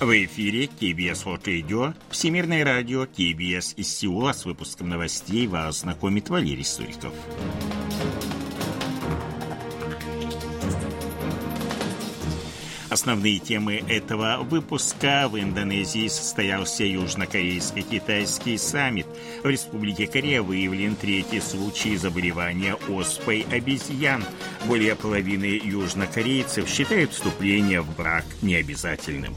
В эфире KBS World Radio, Всемирное радио KBS из Сеула с выпуском новостей вас знакомит Валерий Суриков. Основные темы этого выпуска. В Индонезии состоялся южнокорейско-китайский саммит. В Республике Корея выявлен третий случай заболевания оспой обезьян. Более половины южнокорейцев считают вступление в брак необязательным.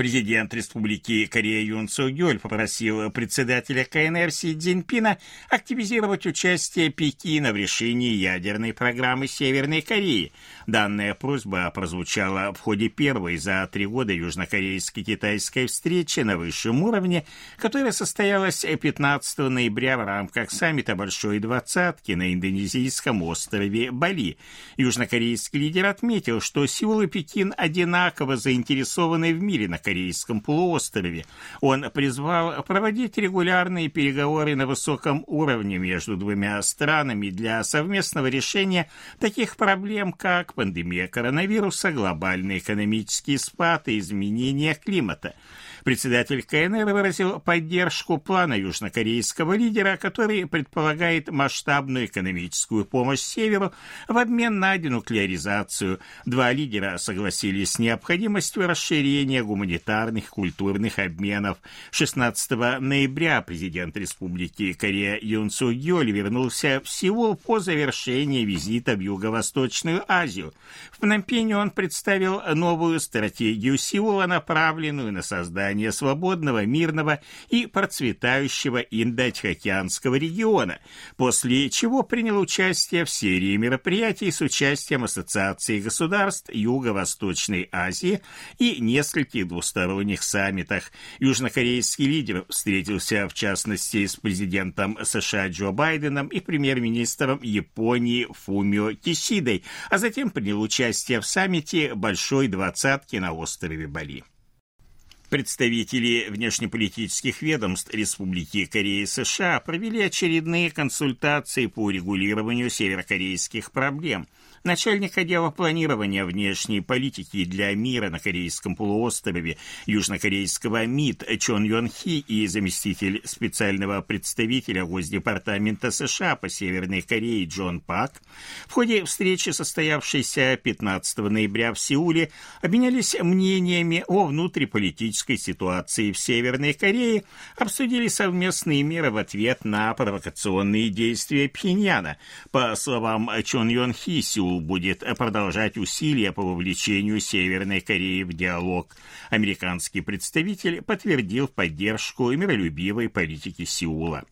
Президент Республики Корея Юн Су Гёль попросил председателя КНР Си Цзиньпина активизировать участие Пекина в решении ядерной программы Северной Кореи. Данная просьба прозвучала в ходе первой за три года южнокорейско-китайской встречи на высшем уровне, которая состоялась 15 ноября в рамках саммита Большой Двадцатки на индонезийском острове Бали. Южнокорейский лидер отметил, что Сеул и Пекин одинаково заинтересованы в мире на Корейском полуострове. Он призвал проводить регулярные переговоры на высоком уровне между двумя странами для совместного решения таких проблем, как пандемия коронавируса, глобальный экономический спад и изменение климата. Председатель КНР выразил поддержку плана южнокорейского лидера, который предполагает масштабную экономическую помощь Северу в обмен на денуклеаризацию. Два лидера согласились с необходимостью расширения гуманитарных культурных обменов. 16 ноября президент Республики Корея Юн Су Гёль вернулся в Сеул по завершении визита в Юго-Восточную Азию. В Пномпене он представил новую стратегию Сеула, направленную на создание создания свободного, мирного и процветающего Индо-Тихоокеанского региона, после чего принял участие в серии мероприятий с участием Ассоциации государств Юго-Восточной Азии и нескольких двусторонних саммитах. Южнокорейский лидер встретился, в частности, с президентом США Джо Байденом и премьер-министром Японии Фумио Кисидой, а затем принял участие в саммите Большой Двадцатки на острове Бали. Представители внешнеполитических ведомств Республики Корея и США провели очередные консультации по урегулированию северокорейских проблем – начальник отдела планирования внешней политики для мира на Корейском полуострове южнокорейского МИД Чон Йон Хи и заместитель специального представителя Госдепартамента США по Северной Корее Джон Пак в ходе встречи, состоявшейся 15 ноября в Сеуле, обменялись мнениями о внутриполитической ситуации в Северной Корее, обсудили совместные меры в ответ на провокационные действия Пхеньяна. По словам Чон Йон Хи, Сеул будет продолжать усилия по вовлечению Северной Кореи в диалог. Американский представитель подтвердил поддержку миролюбивой политики Сеула.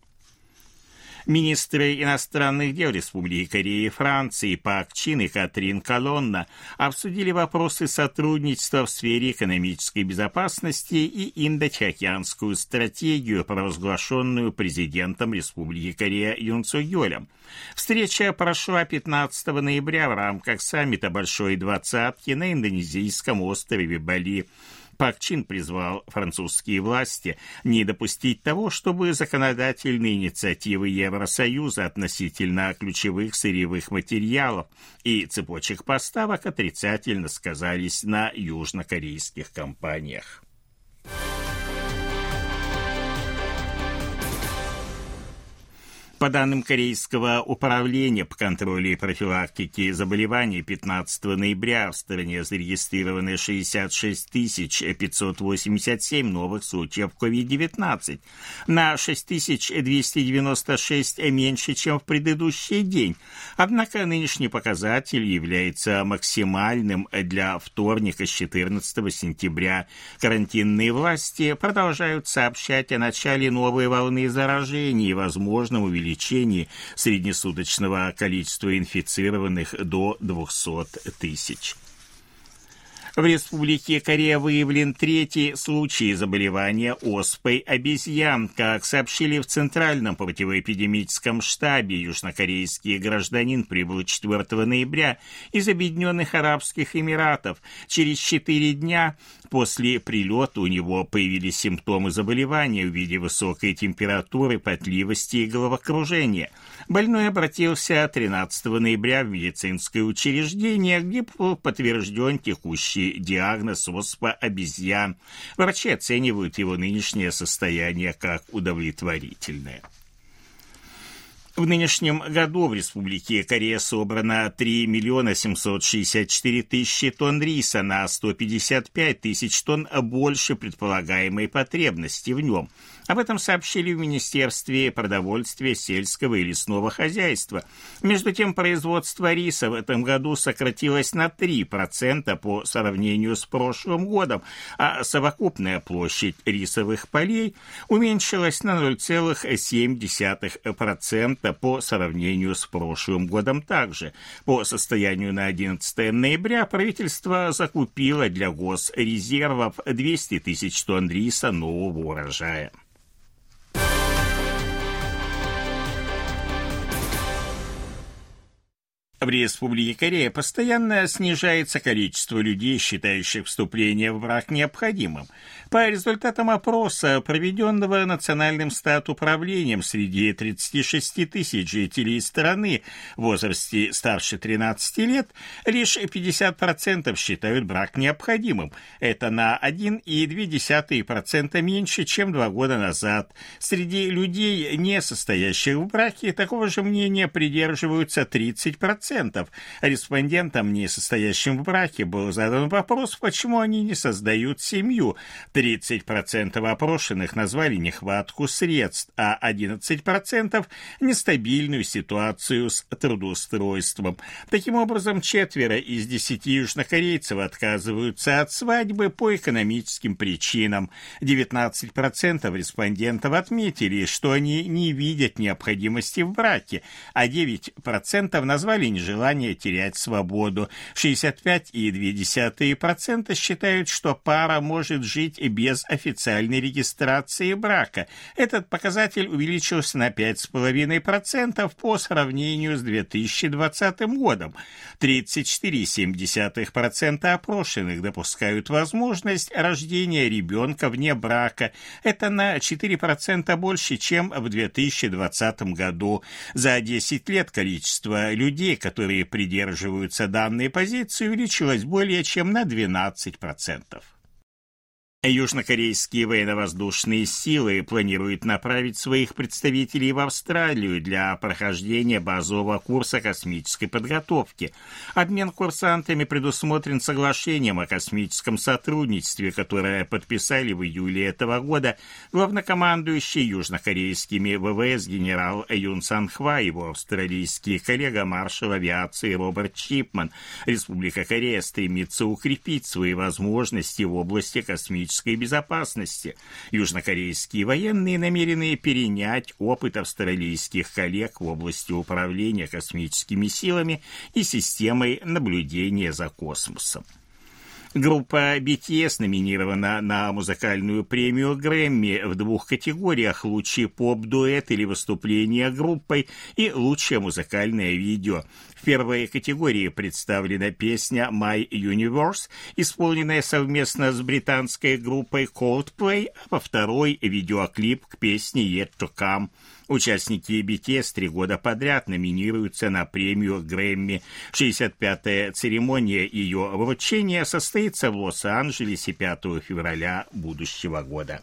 Министры иностранных дел Республики Кореи и Франции Пак Чин и Катрин Колонна обсудили вопросы сотрудничества в сфере экономической безопасности и индотихоокеанскую стратегию, провозглашенную президентом Республики Корея Юн Цу Йолем. Встреча прошла 15 ноября в рамках саммита Большой Двадцатки на индонезийском острове Бали. Пак Чин призвал французские власти не допустить того, чтобы законодательные инициативы Евросоюза относительно ключевых сырьевых материалов и цепочек поставок отрицательно сказались на южнокорейских компаниях. По данным Корейского управления по контролю и профилактике заболеваний 15 ноября в стране зарегистрированы 66 587 новых случаев COVID-19, на 6296 меньше, чем в предыдущий день. Однако нынешний показатель является максимальным для вторника с 14 сентября. Карантинные власти продолжают сообщать о начале новой волны заражений и возможном увеличении увеличении среднесуточного количества инфицированных до 200 тысяч. В Республике Корея выявлен третий случай заболевания оспой обезьян. Как сообщили в Центральном противоэпидемическом штабе, южнокорейский гражданин прибыл 4 ноября из Объединенных Арабских Эмиратов. Через четыре дня после прилета у него появились симптомы заболевания в виде высокой температуры, потливости и головокружения. Больной обратился 13 ноября в медицинское учреждение, где был подтвержден текущий диагноз оспа обезьян. Врачи оценивают его нынешнее состояние как удовлетворительное. В нынешнем году в Республике Корея собрано 3 миллиона 764 тысячи тонн риса на 155 тысяч тонн больше предполагаемой потребности в нем – об этом сообщили в Министерстве продовольствия, сельского и лесного хозяйства. Между тем, производство риса в этом году сократилось на 3% по сравнению с прошлым годом, а совокупная площадь рисовых полей уменьшилась на 0,7% по сравнению с прошлым годом также. По состоянию на 11 ноября правительство закупило для госрезервов 200 тысяч тонн риса нового урожая. В Республике Корея постоянно снижается количество людей, считающих вступление в брак необходимым. По результатам опроса, проведенного Национальным статуправлением среди 36 тысяч жителей страны в возрасте старше 13 лет, лишь 50% считают брак необходимым. Это на 1,2% меньше, чем два года назад. Среди людей, не состоящих в браке, такого же мнения придерживаются 30%. Респондентам, не состоящим в браке, был задан вопрос, почему они не создают семью. 30% опрошенных назвали нехватку средств, а 11% – нестабильную ситуацию с трудоустройством. Таким образом, четверо из десяти южнокорейцев отказываются от свадьбы по экономическим причинам. 19% респондентов отметили, что они не видят необходимости в браке, а 9% назвали нежелание терять свободу. 65,2% считают, что пара может жить без официальной регистрации брака. Этот показатель увеличился на 5,5% по сравнению с 2020 годом. 34,7% опрошенных допускают возможность рождения ребенка вне брака. Это на 4% больше, чем в 2020 году. За 10 лет количество людей, которые придерживаются данной позиции, увеличилось более чем на 12%. Южнокорейские военно-воздушные силы планируют направить своих представителей в Австралию для прохождения базового курса космической подготовки. Обмен курсантами предусмотрен соглашением о космическом сотрудничестве, которое подписали в июле этого года главнокомандующий южнокорейскими ВВС генерал Юн Сан Хва, его австралийский коллега маршал авиации Роберт Чипман. Республика Корея стремится укрепить свои возможности в области космической космической безопасности. Южнокорейские военные намерены перенять опыт австралийских коллег в области управления космическими силами и системой наблюдения за космосом. Группа BTS номинирована на музыкальную премию Грэмми в двух категориях «Лучший поп-дуэт» или «Выступление группой» и «Лучшее музыкальное видео». В первой категории представлена песня «My Universe», исполненная совместно с британской группой Coldplay, а во второй – видеоклип к песне «Yet to Come». Участники BTS три года подряд номинируются на премию Грэмми. 65-я церемония ее вручения состоится в Лос-Анджелесе 5 февраля будущего года.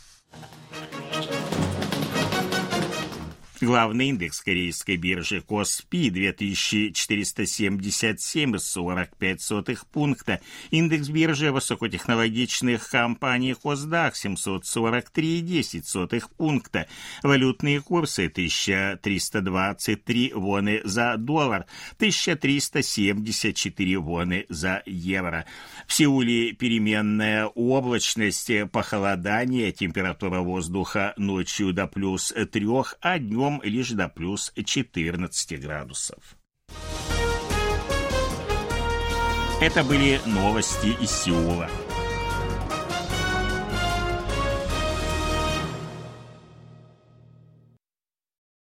Главный индекс корейской биржи Коспи 2477,45 пункта. Индекс биржи высокотехнологичных компаний Косдак 743,10 пункта. Валютные курсы 1323 воны за доллар, 1374 воны за евро. В Сеуле переменная облачность, похолодание, температура воздуха ночью до плюс 3, а днем лишь до плюс 14 градусов. Это были новости из Сеула.